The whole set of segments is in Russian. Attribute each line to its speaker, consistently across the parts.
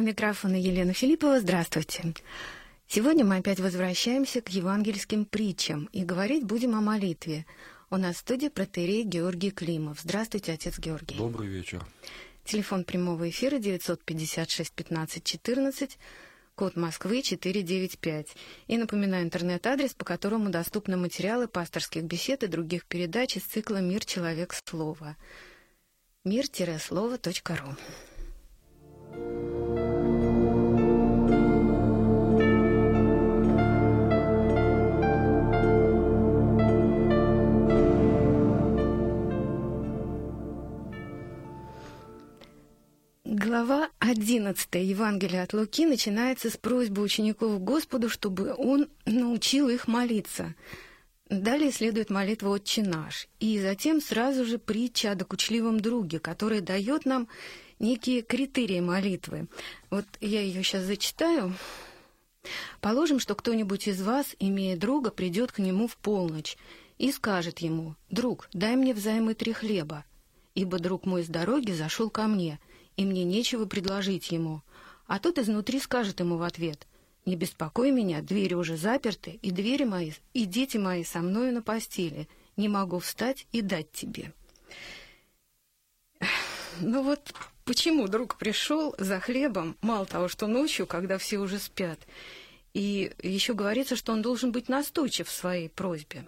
Speaker 1: У микрофона Елена Филиппова. Здравствуйте. Сегодня мы опять возвращаемся к евангельским притчам и говорить будем о молитве. У нас в студии протерей Георгий Климов. Здравствуйте, отец Георгий.
Speaker 2: Добрый вечер.
Speaker 1: Телефон прямого эфира 956 15 14, код Москвы 495. И напоминаю интернет-адрес, по которому доступны материалы пасторских бесед и других передач из цикла «Мир. Человек. Слово». мир-слово.ру Глава 11 Евангелия от Луки начинается с просьбы учеников Господу, чтобы Он научил их молиться. Далее следует молитва «Отче наш», и затем сразу же притча о докучливом друге, которая дает нам некие критерии молитвы. Вот я ее сейчас зачитаю. Положим, что кто-нибудь из вас, имея друга, придет к нему в полночь и скажет ему, «Друг, дай мне взаймы три хлеба, ибо друг мой с дороги зашел ко мне, и мне нечего предложить ему». А тот изнутри скажет ему в ответ, не беспокой меня, двери уже заперты, и двери мои, и дети мои со мною на постели. Не могу встать и дать тебе. Ну вот почему друг пришел за хлебом, мало того, что ночью, когда все уже спят, и еще говорится, что он должен быть настойчив в своей просьбе.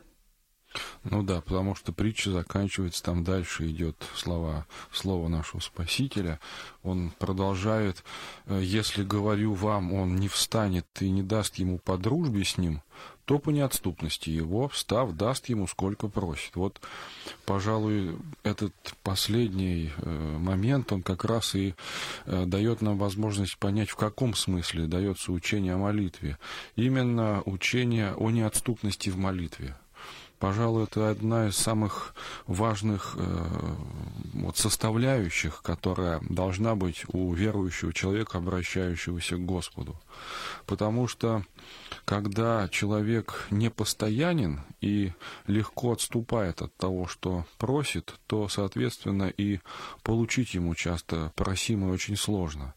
Speaker 2: Ну да, потому что притча заканчивается, там дальше идет слова, слово нашего Спасителя. Он продолжает, «Э, если говорю вам, он не встанет и не даст ему по дружбе с ним, то по неотступности его, встав, даст ему сколько просит. Вот, пожалуй, этот последний э, момент, он как раз и э, дает нам возможность понять, в каком смысле дается учение о молитве. Именно учение о неотступности в молитве. Пожалуй, это одна из самых важных э, вот, составляющих, которая должна быть у верующего человека, обращающегося к Господу. Потому что когда человек непостоянен и легко отступает от того, что просит, то, соответственно, и получить ему часто просимое очень сложно.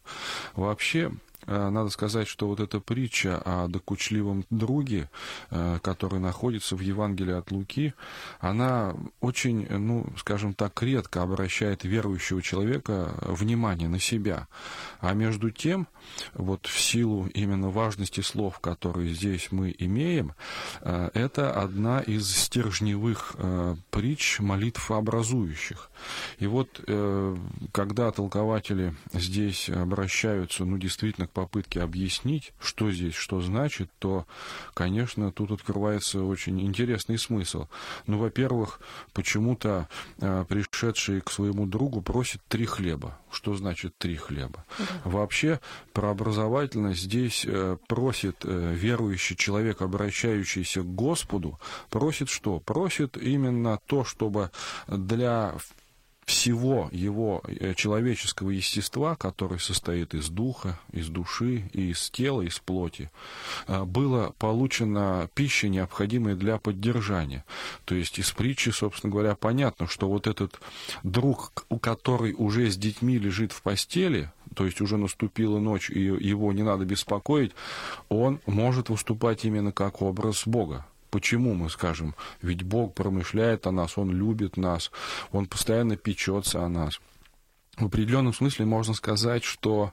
Speaker 2: Вообще, надо сказать, что вот эта притча о докучливом друге, э, который находится в Евангелии от Луки, она очень, ну, скажем так, редко обращает верующего человека внимание на себя. А между тем, вот в силу именно важности слов, которые здесь мы имеем, э, это одна из стержневых притч молитв образующих. И вот когда толкователи здесь обращаются, ну, действительно, к попытке объяснить, что здесь, что значит, то, конечно, тут открывается очень интересный смысл. Ну, во-первых, почему-то э, пришедший к своему другу просит три хлеба. Что значит три хлеба? Да. Вообще, прообразовательно здесь э, просит э, верующий человек, обращающийся к Господу, просит что? Просит именно то, чтобы для всего его э, человеческого естества, который состоит из духа, из души из тела, из плоти, э, было получена пища, необходимая для поддержания. То есть из притчи, собственно говоря, понятно, что вот этот друг, у который уже с детьми лежит в постели, то есть уже наступила ночь, и его не надо беспокоить, он может выступать именно как образ Бога. Почему мы скажем? Ведь Бог промышляет о нас, Он любит нас, Он постоянно печется о нас. В определенном смысле можно сказать, что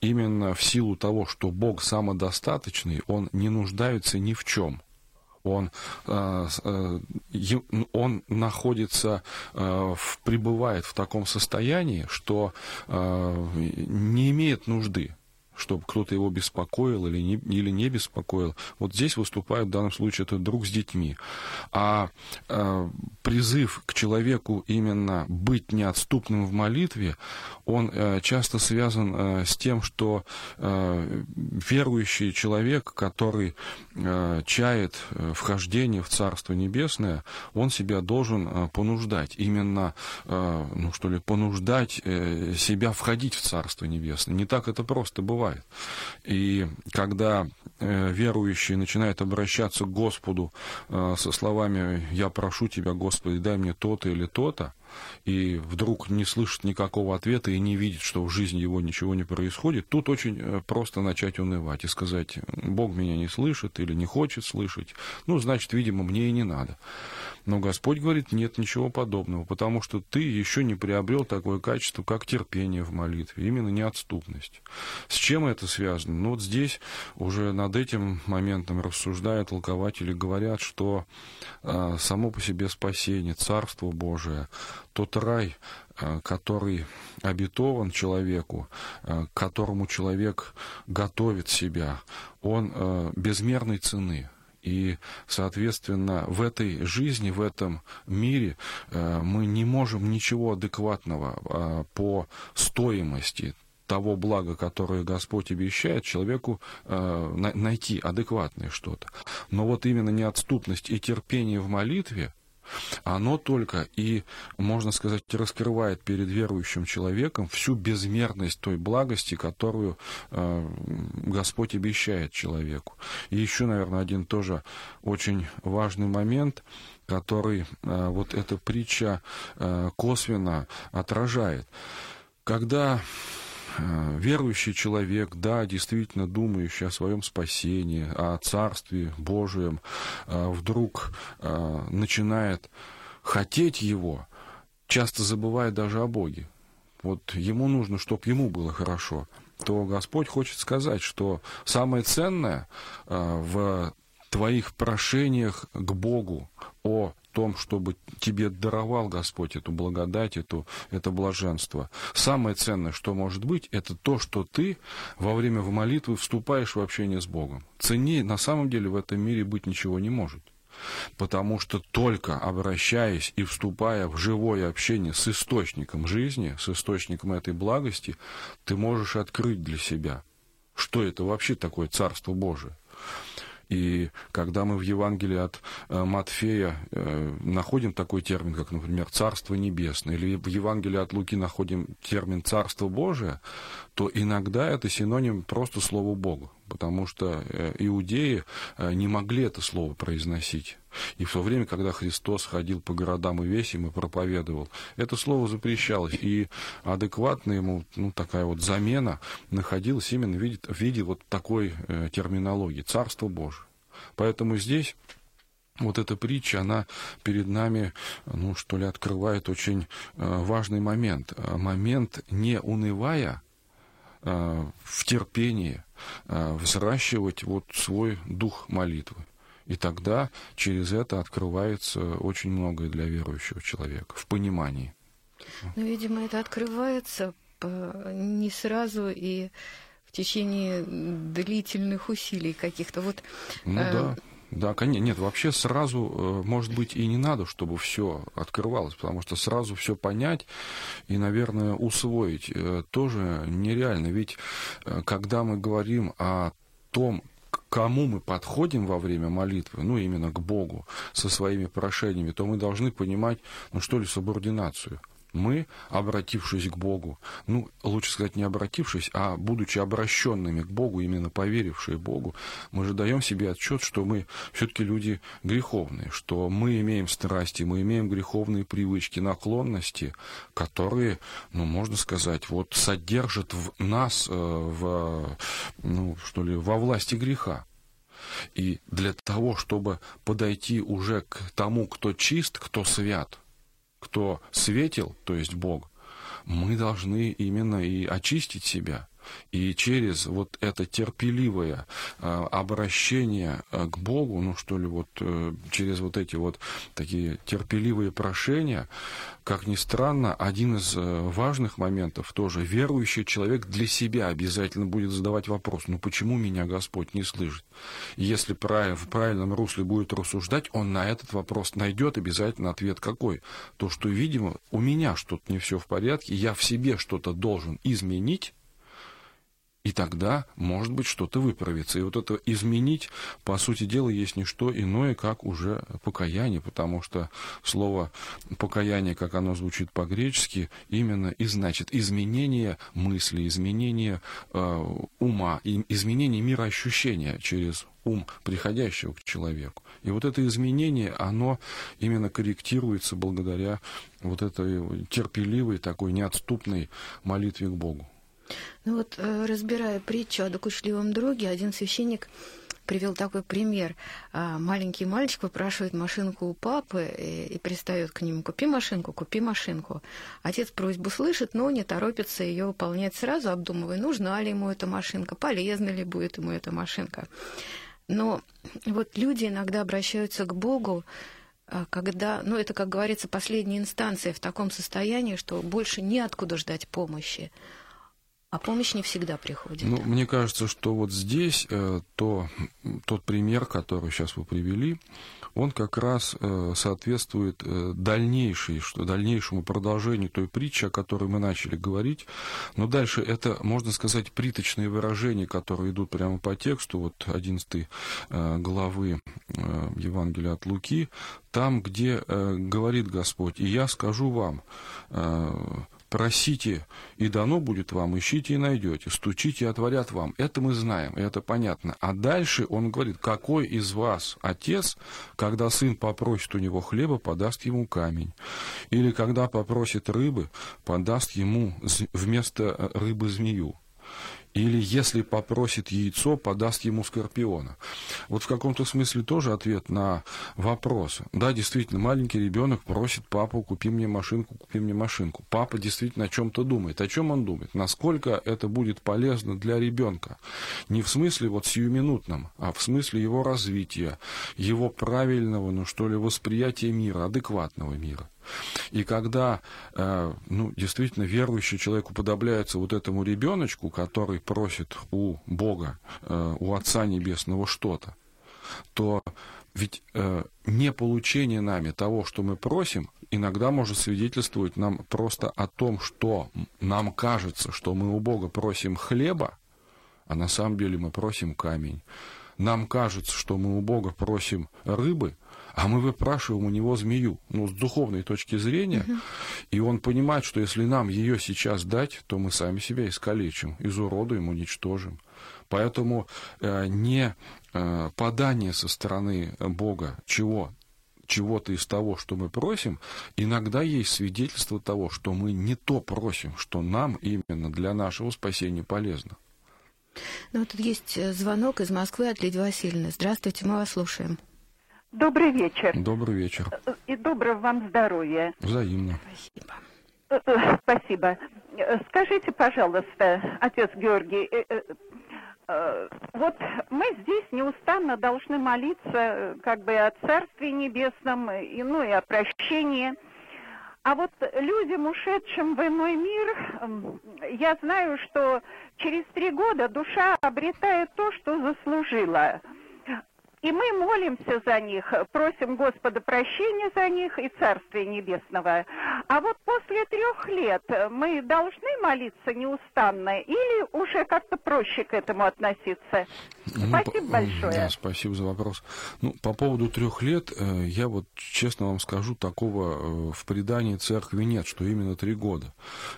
Speaker 2: именно в силу того, что Бог самодостаточный, Он не нуждается ни в чем. Он, э, э, он находится, э, пребывает в таком состоянии, что не имеет нужды чтобы кто-то его беспокоил или не, или не беспокоил. Вот здесь выступает в данном случае этот друг с детьми. А э, призыв к человеку именно быть неотступным в молитве, он э, часто связан э, с тем, что э, верующий человек, который э, чает э, вхождение в Царство Небесное, он себя должен э, понуждать, именно, э, ну что ли, понуждать э, себя входить в Царство Небесное. Не так это просто бывает бывает. И когда э, верующий начинает обращаться к Господу э, со словами «Я прошу Тебя, Господи, дай мне то-то или то-то», и вдруг не слышит никакого ответа и не видит, что в жизни его ничего не происходит, тут очень э, просто начать унывать и сказать, Бог меня не слышит или не хочет слышать, ну, значит, видимо, мне и не надо. Но Господь говорит, нет ничего подобного, потому что ты еще не приобрел такое качество, как терпение в молитве, именно неотступность. С чем это связано? Ну вот здесь уже над этим моментом рассуждают толкователи, говорят, что э, само по себе спасение, Царство Божие, тот рай, э, который обетован человеку, э, к которому человек готовит себя, он э, безмерной цены. И, соответственно, в этой жизни, в этом мире мы не можем ничего адекватного по стоимости того блага, которое Господь обещает, человеку э, найти адекватное что-то. Но вот именно неотступность и терпение в молитве, оно только и, можно сказать, раскрывает перед верующим человеком всю безмерность той благости, которую э, Господь обещает человеку. И еще, наверное, один тоже очень важный момент, который э, вот эта притча э, косвенно отражает. Когда верующий человек, да, действительно думающий о своем спасении, о Царстве Божьем, э, вдруг э, начинает хотеть его, часто забывает даже о Боге. Вот ему нужно, чтобы ему было хорошо то Господь хочет сказать, что самое ценное в твоих прошениях к Богу о том, чтобы тебе даровал Господь эту благодать, эту, это блаженство. Самое ценное, что может быть, это то, что ты во время молитвы вступаешь в общение с Богом. Ценнее на самом деле в этом мире быть ничего не может. Потому что только обращаясь и вступая в живое общение с источником жизни, с источником этой благости, ты можешь открыть для себя, что это вообще такое Царство Божие. И когда мы в Евангелии от э, Матфея э, находим такой термин, как, например, «Царство небесное», или в Евангелии от Луки находим термин «Царство Божие», то иногда это синоним просто слова Бога, потому что э, иудеи не могли это слово произносить. И в то время, когда Христос ходил по городам и весям и проповедовал, это слово запрещалось. И адекватно ему ну, такая вот замена находилась именно в виде, в виде вот такой э, терминологии «Царство Божие». Поэтому здесь вот эта притча, она перед нами, ну, что ли, открывает очень э, важный момент. Момент, не унывая, э, в терпении, э, взращивать вот свой дух молитвы. И тогда через это открывается очень многое для верующего человека в понимании.
Speaker 1: Ну, видимо, это открывается не сразу и в течение длительных усилий каких-то. Вот,
Speaker 2: ну э... да. Да, конечно. Нет, вообще сразу, э, может быть, и не надо, чтобы все открывалось, потому что сразу все понять и, наверное, усвоить э, тоже нереально. Ведь э, когда мы говорим о том, кому мы подходим во время молитвы, ну, именно к Богу, со своими прошениями, то мы должны понимать, ну, что ли, субординацию – мы, обратившись к Богу, ну, лучше сказать, не обратившись, а будучи обращенными к Богу, именно поверившие Богу, мы же даем себе отчет, что мы все-таки люди греховные, что мы имеем страсти, мы имеем греховные привычки, наклонности, которые, ну, можно сказать, вот содержат в нас э, в, ну, что ли, во власти греха. И для того, чтобы подойти уже к тому, кто чист, кто свят – кто светил, то есть Бог, мы должны именно и очистить себя. И через вот это терпеливое э, обращение э, к Богу, ну что ли, вот э, через вот эти вот такие терпеливые прошения, как ни странно, один из важных моментов тоже, верующий человек для себя обязательно будет задавать вопрос, ну почему меня Господь не слышит? И если в правильном русле будет рассуждать, он на этот вопрос найдет обязательно ответ какой? То, что, видимо, у меня что-то не все в порядке, я в себе что-то должен изменить, и тогда, может быть, что-то выправится. И вот это изменить, по сути дела, есть не что иное, как уже покаяние, потому что слово покаяние, как оно звучит по-гречески, именно и значит изменение мысли, изменение э, ума, изменение мироощущения через ум приходящего к человеку. И вот это изменение, оно именно корректируется благодаря вот этой терпеливой, такой неотступной молитве к Богу.
Speaker 1: Ну вот, э, разбирая притчу о докучливом друге, один священник привел такой пример. А, маленький мальчик выпрашивает машинку у папы и, и пристает к нему, купи машинку, купи машинку. Отец просьбу слышит, но не торопится ее выполнять сразу, обдумывая, нужна ли ему эта машинка, полезна ли будет ему эта машинка. Но вот люди иногда обращаются к Богу, а, когда, ну это, как говорится, последняя инстанция в таком состоянии, что больше неоткуда ждать помощи. А помощь не всегда приходит.
Speaker 2: Ну, мне кажется, что вот здесь э, то, тот пример, который сейчас вы привели, он как раз э, соответствует э, дальнейшей, что, дальнейшему продолжению той притчи, о которой мы начали говорить. Но дальше это, можно сказать, приточные выражения, которые идут прямо по тексту, вот 11 э, главы Евангелия от Луки, там, где говорит Господь, «И я скажу вам, Просите, и дано будет вам, ищите и найдете, стучите и отворят вам. Это мы знаем, это понятно. А дальше он говорит, какой из вас отец, когда сын попросит у него хлеба, подаст ему камень? Или когда попросит рыбы, подаст ему вместо э, рыбы змею? Или если попросит яйцо, подаст ему скорпиона. Вот в каком-то смысле тоже ответ на вопрос. Да, действительно, маленький ребенок просит папу, купи мне машинку, купи мне машинку. Папа действительно о чем-то думает. О чем он думает? Насколько это будет полезно для ребенка? Не в смысле вот сиюминутном, а в смысле его развития, его правильного, ну что ли, восприятия мира, адекватного мира. И когда, э, ну, действительно, верующий человек уподобляется вот этому ребеночку, который просит у Бога, э, у Отца Небесного что-то, то ведь э, не получение нами того, что мы просим, иногда может свидетельствовать нам просто о том, что нам кажется, что мы у Бога просим хлеба, а на самом деле мы просим камень. Нам кажется, что мы у Бога просим рыбы, а мы выпрашиваем у него змею, ну, с духовной точки зрения, угу. и он понимает, что если нам ее сейчас дать, то мы сами себя искалечим, изуродуем, уничтожим. Поэтому э, не э, подание со стороны Бога чего чего-то из того, что мы просим, иногда есть свидетельство того, что мы не то просим, что нам именно для нашего спасения полезно.
Speaker 1: Ну, вот тут есть э, звонок из Москвы от Лидии Васильевны. Здравствуйте, мы вас слушаем.
Speaker 3: Добрый вечер.
Speaker 2: Добрый вечер.
Speaker 3: И доброго вам здоровья.
Speaker 2: Взаимно.
Speaker 1: Спасибо.
Speaker 3: Э, э, спасибо. Скажите, пожалуйста, отец Георгий, э, вот мы здесь неустанно должны молиться как бы о Царстве Небесном, и, ну и о прощении. А вот людям, ушедшим в иной мир, я знаю, что через три года душа обретает то, что заслужила – и мы молимся за них, просим Господа прощения за них и Царствия Небесного. А вот после трех лет мы должны молиться неустанно или уже как-то проще к этому относиться? Ну, спасибо по, большое.
Speaker 2: Да, спасибо за вопрос. Ну, по поводу трех лет, э, я вот честно вам скажу, такого э, в предании церкви нет, что именно три года.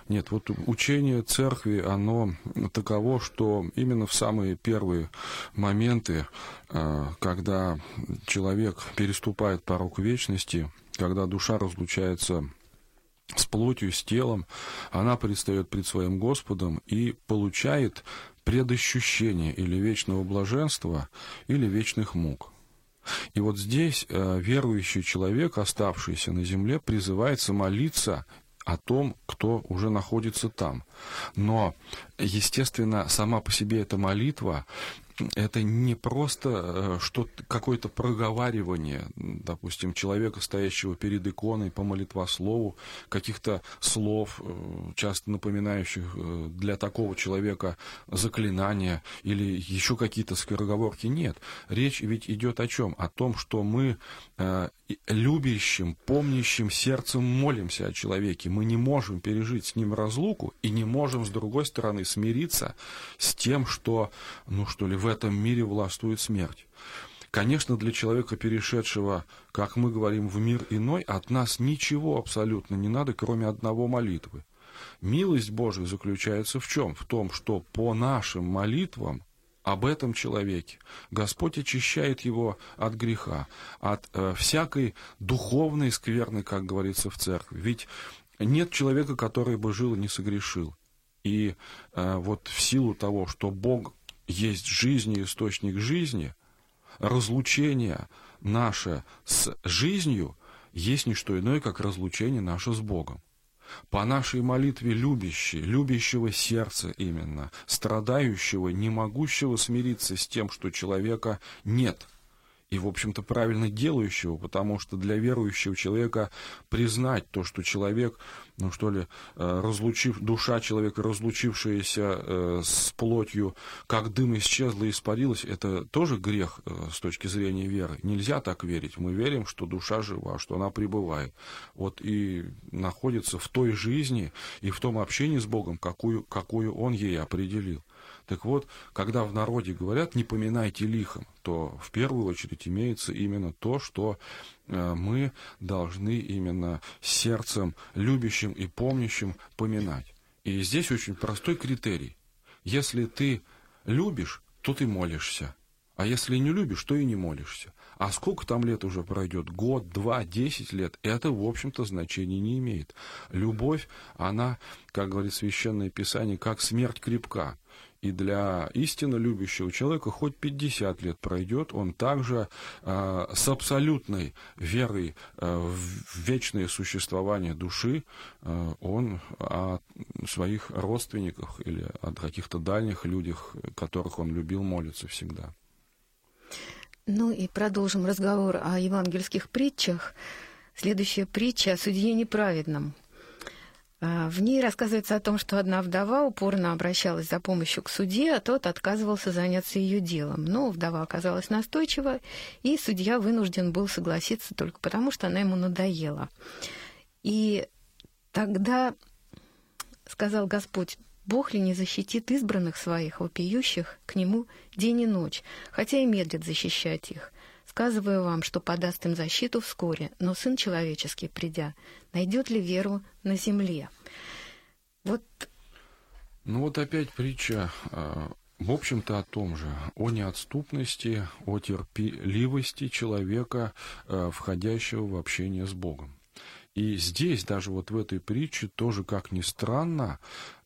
Speaker 2: Нет, вот учение церкви, оно таково, что именно в самые первые моменты, э, когда человек переступает порог вечности, когда душа разлучается с плотью, с телом, она предстает пред своим Господом и получает предощущение или вечного блаженства, или вечных мук. И вот здесь э, верующий человек, оставшийся на земле, призывается молиться о том, кто уже находится там. Но, естественно, сама по себе эта молитва это не просто э, что какое-то проговаривание, допустим, человека, стоящего перед иконой по молитвослову, каких-то слов, э, часто напоминающих э, для такого человека заклинания или еще какие-то скороговорки. Нет. Речь ведь идет о чем? О том, что мы любящим, помнящим сердцем молимся о человеке. Мы не можем пережить с ним разлуку и не можем, с другой стороны, смириться с тем, что, ну что ли, в этом мире властвует смерть. Конечно, для человека, перешедшего, как мы говорим, в мир иной, от нас ничего абсолютно не надо, кроме одного молитвы. Милость Божия заключается в чем? В том, что по нашим молитвам об этом человеке. Господь очищает его от греха, от э, всякой духовной скверны, как говорится в церкви. Ведь нет человека, который бы жил и не согрешил. И э, вот в силу того, что Бог есть жизнь и источник жизни, разлучение наше с жизнью есть не что иное, как разлучение наше с Богом. По нашей молитве любящей, любящего сердца именно, страдающего, не могущего смириться с тем, что человека нет – и, в общем-то, правильно делающего, потому что для верующего человека признать то, что человек, ну что ли, э, разлучив, душа человека, разлучившаяся э, с плотью, как дым исчезла и испарилась, это тоже грех э, с точки зрения веры. Нельзя так верить. Мы верим, что душа жива, что она пребывает. Вот и находится в той жизни и в том общении с Богом, какую, какую Он ей определил. Так вот, когда в народе говорят «не поминайте лихом», то в первую очередь имеется именно то, что э, мы должны именно сердцем любящим и помнящим поминать. И здесь очень простой критерий. Если ты любишь, то ты молишься. А если не любишь, то и не молишься. А сколько там лет уже пройдет? Год, два, десять лет? Это, в общем-то, значения не имеет. Любовь, она, как говорит Священное Писание, как смерть крепка. И для истинно любящего человека хоть 50 лет пройдет, он также э, с абсолютной верой э, в вечное существование души, э, он о своих родственниках или о каких-то дальних людях, которых он любил, молится всегда.
Speaker 1: Ну и продолжим разговор о евангельских притчах. Следующая притча о судье неправедном – в ней рассказывается о том, что одна вдова упорно обращалась за помощью к судье, а тот отказывался заняться ее делом. Но вдова оказалась настойчива, и судья вынужден был согласиться только потому, что она ему надоела. И тогда сказал Господь, Бог ли не защитит избранных своих, вопиющих к Нему день и ночь, хотя и медлит защищать их? Сказываю вам, что подаст им защиту вскоре, но Сын Человеческий, придя, найдет ли веру на земле?
Speaker 2: Вот. Ну вот опять притча, а, в общем-то, о том же, о неотступности, о терпеливости человека, а, входящего в общение с Богом. И здесь, даже вот в этой притче, тоже, как ни странно,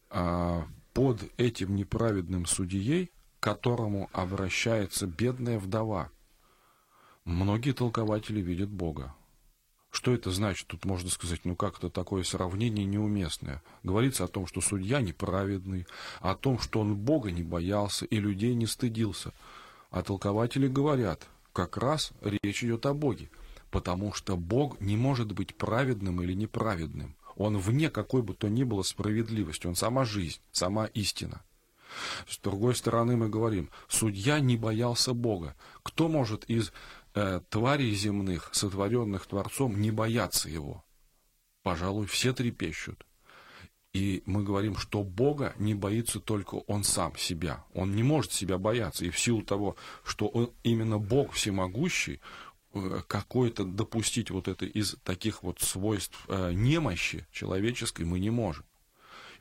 Speaker 2: а, под этим неправедным судьей, к которому обращается бедная вдова – Многие толкователи видят Бога. Что это значит? Тут можно сказать, ну как это такое сравнение неуместное. Говорится о том, что судья неправедный, о том, что он Бога не боялся и людей не стыдился. А толкователи говорят, как раз речь идет о Боге, потому что Бог не может быть праведным или неправедным. Он вне какой бы то ни было справедливости, он сама жизнь, сама истина. С другой стороны мы говорим, судья не боялся Бога. Кто может из э, тварей земных, сотворенных Творцом, не боятся его. Пожалуй, все трепещут. И мы говорим, что Бога не боится только Он сам себя. Он не может себя бояться. И в силу того, что он, именно Бог всемогущий, э, какое-то допустить вот это из таких вот свойств э, немощи человеческой мы не можем.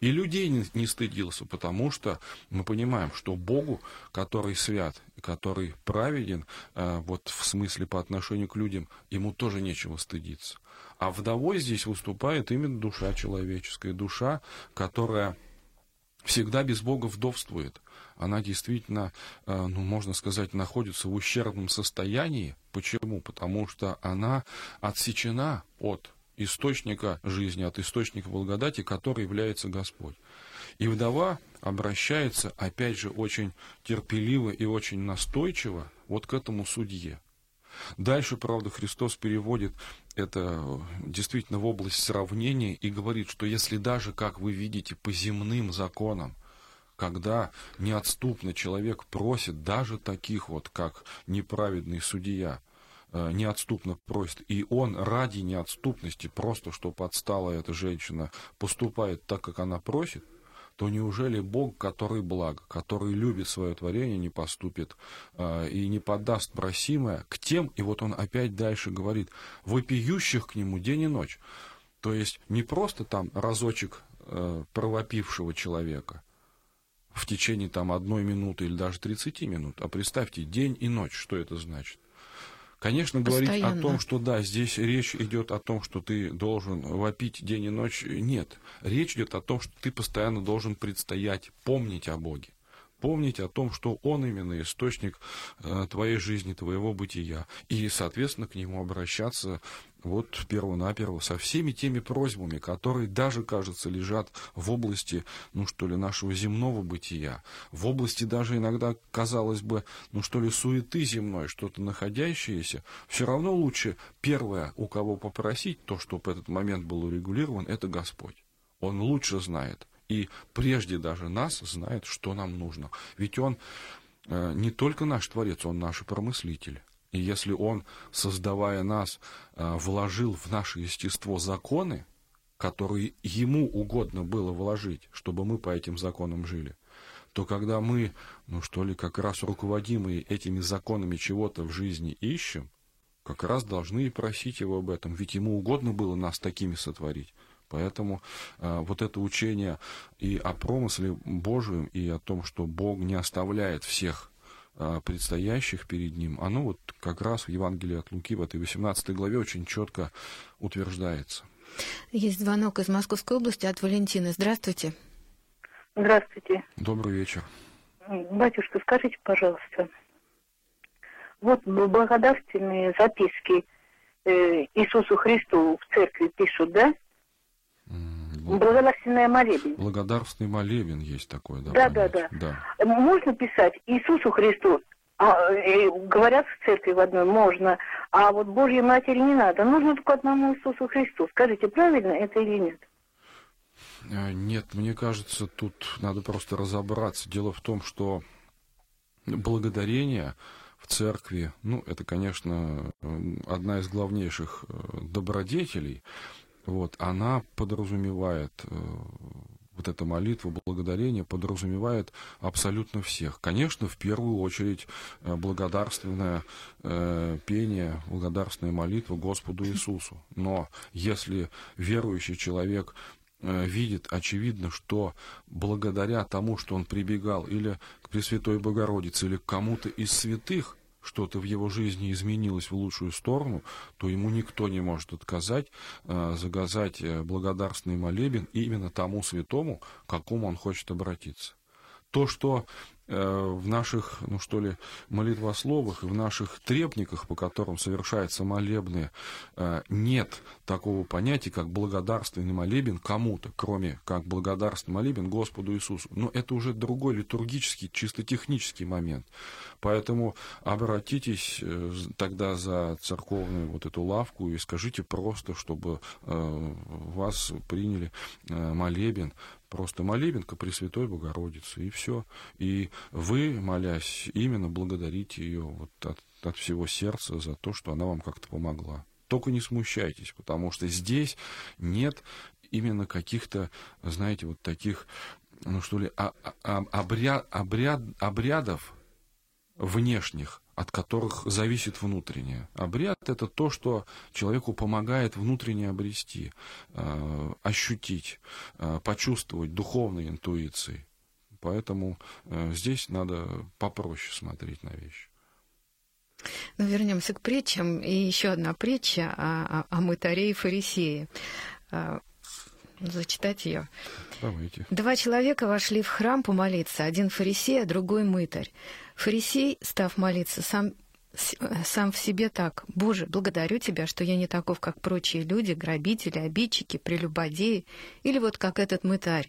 Speaker 2: И людей не, не стыдился, потому что мы понимаем, что Богу, который свят, который праведен, э, вот в смысле по отношению к людям, ему тоже нечего стыдиться. А вдовой здесь выступает именно душа человеческая, душа, которая всегда без Бога вдовствует. Она действительно, э, ну, можно сказать, находится в ущербном состоянии. Почему? Потому что она отсечена от источника жизни, от источника благодати, который является Господь. И вдова обращается, опять же, очень терпеливо и очень настойчиво вот к этому судье. Дальше, правда, Христос переводит это действительно в область сравнения и говорит, что если даже, как вы видите, по земным законам, когда неотступно человек просит даже таких вот, как неправедный судья, Э, неотступно просит, и он ради неотступности, просто чтобы отстала эта женщина, поступает так, как она просит, то неужели Бог, который благ, который любит свое творение, не поступит э, и не подаст просимое к тем, и вот он опять дальше говорит, вопиющих к нему день и ночь. То есть не просто там разочек э, провопившего человека в течение там одной минуты или даже 30 минут, а представьте, день и ночь, что это значит? Конечно, говорить о том, что да, здесь речь идет о том, что ты должен вопить день и ночь, нет. Речь идет о том, что ты постоянно должен предстоять, помнить о Боге. Помнить о том, что Он именно источник э, твоей жизни, твоего бытия, и, соответственно, к Нему обращаться вот перво-наперво со всеми теми просьбами, которые даже, кажется, лежат в области, ну что ли, нашего земного бытия, в области даже иногда, казалось бы, ну что ли, суеты земной, что-то находящееся, все равно лучше первое, у кого попросить, то, чтобы этот момент был урегулирован, это Господь. Он лучше знает, и прежде даже нас знает, что нам нужно. Ведь Он э, не только наш Творец, Он наш промыслитель. И если Он, создавая нас, э, вложил в наше естество законы, которые Ему угодно было вложить, чтобы мы по этим законам жили, то когда мы, ну что ли, как раз руководимые этими законами чего-то в жизни ищем, как раз должны и просить Его об этом, ведь Ему угодно было нас такими сотворить. Поэтому э, вот это учение и о промысле Божьем, и о том, что Бог не оставляет всех предстоящих перед Ним, оно вот как раз в Евангелии от Луки в этой 18 главе очень четко утверждается.
Speaker 1: Есть звонок из Московской области от Валентины. Здравствуйте.
Speaker 4: Здравствуйте.
Speaker 2: Добрый вечер.
Speaker 4: Батюшка, скажите, пожалуйста, вот благодарственные записки э, Иисусу Христу в церкви пишут, да? Благодарственная молебен.
Speaker 2: Благодарственный молебен есть такой, да?
Speaker 4: Да, да, да, да. Можно писать Иисусу Христу, а, э, говорят в церкви в одной, можно, а вот Божьей Матери не надо. Нужно только одному Иисусу Христу. Скажите, правильно это или нет?
Speaker 2: Э, нет, мне кажется, тут надо просто разобраться. Дело в том, что благодарение в церкви, ну, это, конечно, одна из главнейших э, добродетелей, вот, она подразумевает, э, вот эта молитва, благодарение подразумевает абсолютно всех. Конечно, в первую очередь э, благодарственное э, пение, благодарственная молитва Господу Иисусу. Но если верующий человек видит очевидно, что благодаря тому, что он прибегал или к Пресвятой Богородице, или к кому-то из святых, что-то в его жизни изменилось в лучшую сторону, то ему никто не может отказать э, заказать э, благодарственный молебен именно тому святому, к какому он хочет обратиться. То, что в наших, ну что ли, молитвословах и в наших требниках, по которым совершается молебны, э, нет такого понятия, как благодарственный молебен кому-то, кроме как благодарственный молебен Господу Иисусу. Но это уже другой литургический, чисто технический момент. Поэтому обратитесь э, тогда за церковную вот эту лавку и скажите просто, чтобы вас приняли молебен просто молебен ко Пресвятой Богородице, и все. И вы, молясь, именно благодарите ее вот от, от всего сердца за то, что она вам как-то помогла. Только не смущайтесь, потому что здесь нет именно каких-то, знаете, вот таких, ну что ли, а, а, обряд, обряд, обрядов внешних, от которых зависит внутреннее. Обряд – это то, что человеку помогает внутренне обрести, э, ощутить, э, почувствовать духовной интуицией. Поэтому э, здесь надо попроще смотреть на вещи.
Speaker 1: Ну, вернемся к притчам. И еще одна притча о, о, о мытаре и фарисее. Зачитать ее.
Speaker 2: Давайте.
Speaker 1: Два человека вошли в храм помолиться, один фарисей, а другой мытарь. Фарисей, став молиться, сам сам в себе так. «Боже, благодарю Тебя, что я не таков, как прочие люди, грабители, обидчики, прелюбодеи, или вот как этот мытарь.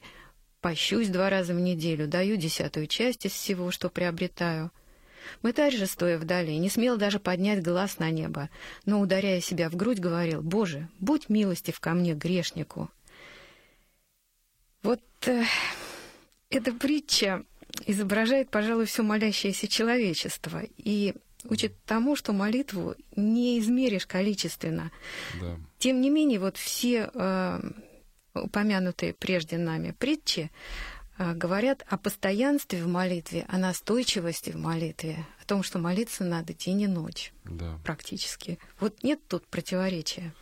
Speaker 1: Пощусь два раза в неделю, даю десятую часть из всего, что приобретаю». Мытарь же, стоя вдали, не смел даже поднять глаз на небо, но, ударяя себя в грудь, говорил, «Боже, будь милостив ко мне, грешнику». Вот э, эта притча изображает, пожалуй, все молящееся человечество и учит тому, что молитву не измеришь количественно. Да. Тем не менее, вот все э, упомянутые прежде нами притчи э, говорят о постоянстве в молитве, о настойчивости в молитве, о том, что молиться надо день и ночь
Speaker 2: да.
Speaker 1: практически. Вот нет тут противоречия.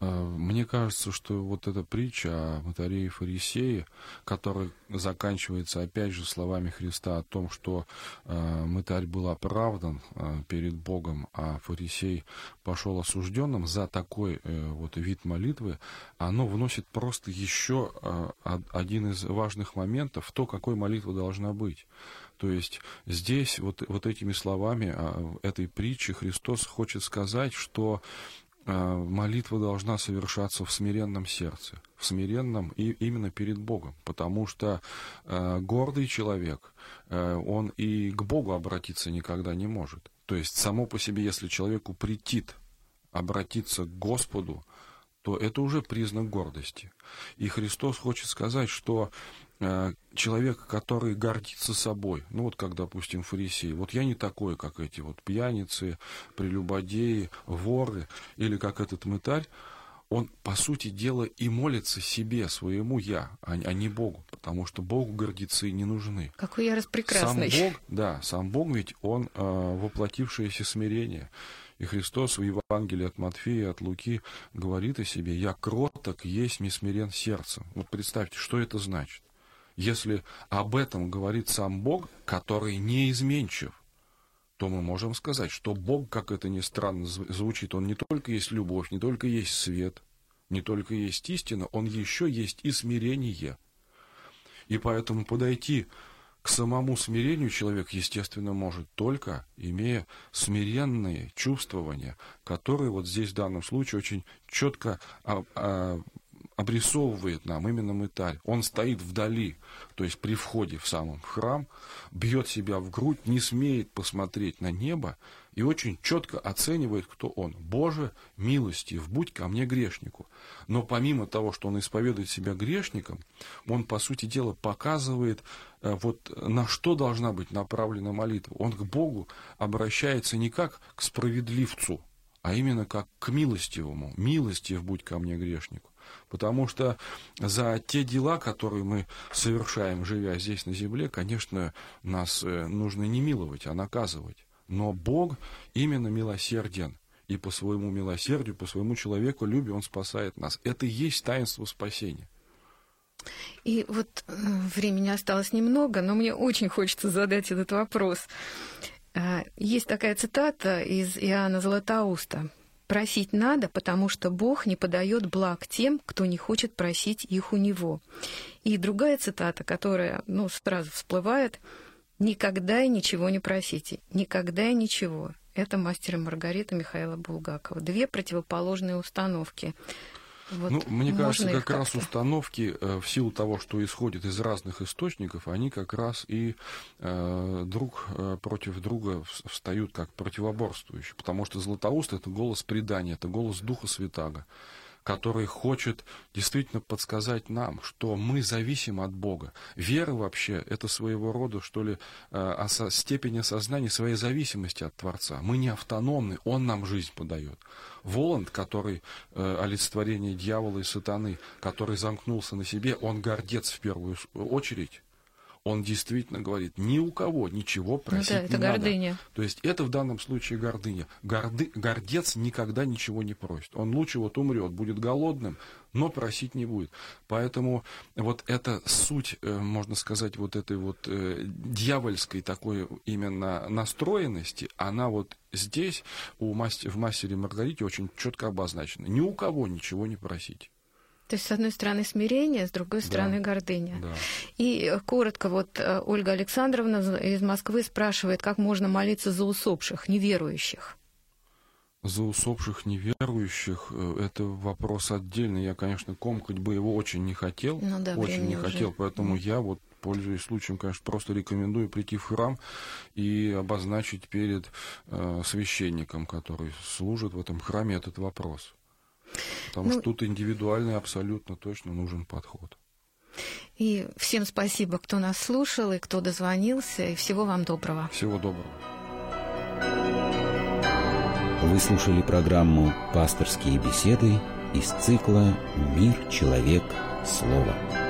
Speaker 2: А, мне кажется, что вот эта притча о Матарее и Фарисее, которая заканчивается опять же словами Христа о том, что э, мытарь был оправдан э, перед Богом, а фарисей пошел осужденным за такой э, вот вид молитвы, оно вносит просто еще э, один из важных моментов в то, какой молитва должна быть. То есть здесь вот, вот этими словами этой притчи Христос хочет сказать, что Э, молитва должна совершаться в смиренном сердце, в смиренном и именно перед Богом, потому что э, гордый человек, э, он и к Богу обратиться никогда не может. То есть само по себе, если человеку претит обратиться к Господу, то это уже признак гордости. И Христос хочет сказать, что человека, который гордится собой, ну вот как, допустим, фарисей, вот я не такой, как эти вот пьяницы, прелюбодеи, воры, или как этот мытарь, он, по сути дела, и молится себе, своему «я», а, а не Богу, потому что Богу гордецы не нужны.
Speaker 1: Какой я распрекрасный.
Speaker 2: Сам Бог, да, сам Бог ведь, он э, воплотившееся смирение. И Христос в Евангелии от Матфея, от Луки говорит о себе «Я кроток, есть несмирен сердцем». Вот представьте, что это значит. Если об этом говорит сам Бог, который неизменчив, то мы можем сказать, что Бог, как это ни странно звучит, Он не только есть любовь, не только есть свет, не только есть истина, Он еще есть и смирение. И поэтому подойти к самому смирению человек, естественно, может только имея смиренные чувствования, которые вот здесь в данном случае очень четко а, а, обрисовывает нам именно мытарь. Он стоит вдали, то есть при входе в самом храм, бьет себя в грудь, не смеет посмотреть на небо и очень четко оценивает, кто он. Боже, милостив, будь ко мне грешнику. Но помимо того, что он исповедует себя грешником, он, по сути дела, показывает, э, вот на что должна быть направлена молитва. Он к Богу обращается не как к справедливцу, а именно как к милостивому. Милостив будь ко мне грешнику. Потому что за те дела, которые мы совершаем, живя здесь на земле, конечно, нас э, нужно не миловать, а наказывать. Но Бог именно милосерден. И по своему милосердию, по своему человеку любви Он спасает нас. Это и есть таинство спасения.
Speaker 1: И вот э, времени осталось немного, но мне очень хочется задать этот вопрос. Э, есть такая цитата из Иоанна Златоуста. Просить надо, потому что Бог не подает благ тем, кто не хочет просить их у Него. И другая цитата, которая ну, сразу всплывает, «Никогда и ничего не просите, никогда и ничего». Это мастер и Маргарита Михаила Булгакова. Две противоположные установки.
Speaker 2: Вот ну, мне кажется, как раз установки э, в силу того, что исходят из разных источников, они как раз и э, друг э, против друга встают как противоборствующие. Потому что Златоуст это голос предания, это голос Духа Святаго который хочет действительно подсказать нам, что мы зависим от Бога. Вера вообще – это своего рода, что ли, э, степень осознания своей зависимости от Творца. Мы не автономны, Он нам жизнь подает. Воланд, который э, олицетворение дьявола и сатаны, который замкнулся на себе, он гордец в первую очередь он действительно говорит, ни у кого ничего просить ну, да, это не гордыня. надо. То есть это в данном случае гордыня. Горды, гордец никогда ничего не просит. Он лучше вот умрет, будет голодным, но просить не будет. Поэтому вот эта суть, э, можно сказать, вот этой вот э, дьявольской такой именно настроенности, она вот здесь у мастер, в мастере Маргарите очень четко обозначена. Ни у кого ничего не просить.
Speaker 1: То есть, с одной стороны, смирение, с другой стороны, да. гордыня.
Speaker 2: Да.
Speaker 1: И э, коротко, вот э, Ольга Александровна из Москвы спрашивает, как можно молиться за усопших, неверующих?
Speaker 2: За усопших неверующих э, это вопрос отдельный. Я, конечно, комкать бы его очень не хотел.
Speaker 1: Ну да,
Speaker 2: очень не
Speaker 1: уже.
Speaker 2: хотел, поэтому mm. я вот пользуясь случаем, конечно, просто рекомендую прийти в храм и обозначить перед э, священником, который служит в этом храме, этот вопрос. Потому ну, что тут индивидуальный абсолютно точно нужен подход.
Speaker 1: И всем спасибо, кто нас слушал и кто дозвонился. И всего вам доброго.
Speaker 2: Всего доброго.
Speaker 5: Вы слушали программу «Пасторские беседы» из цикла «Мир, человек, слово».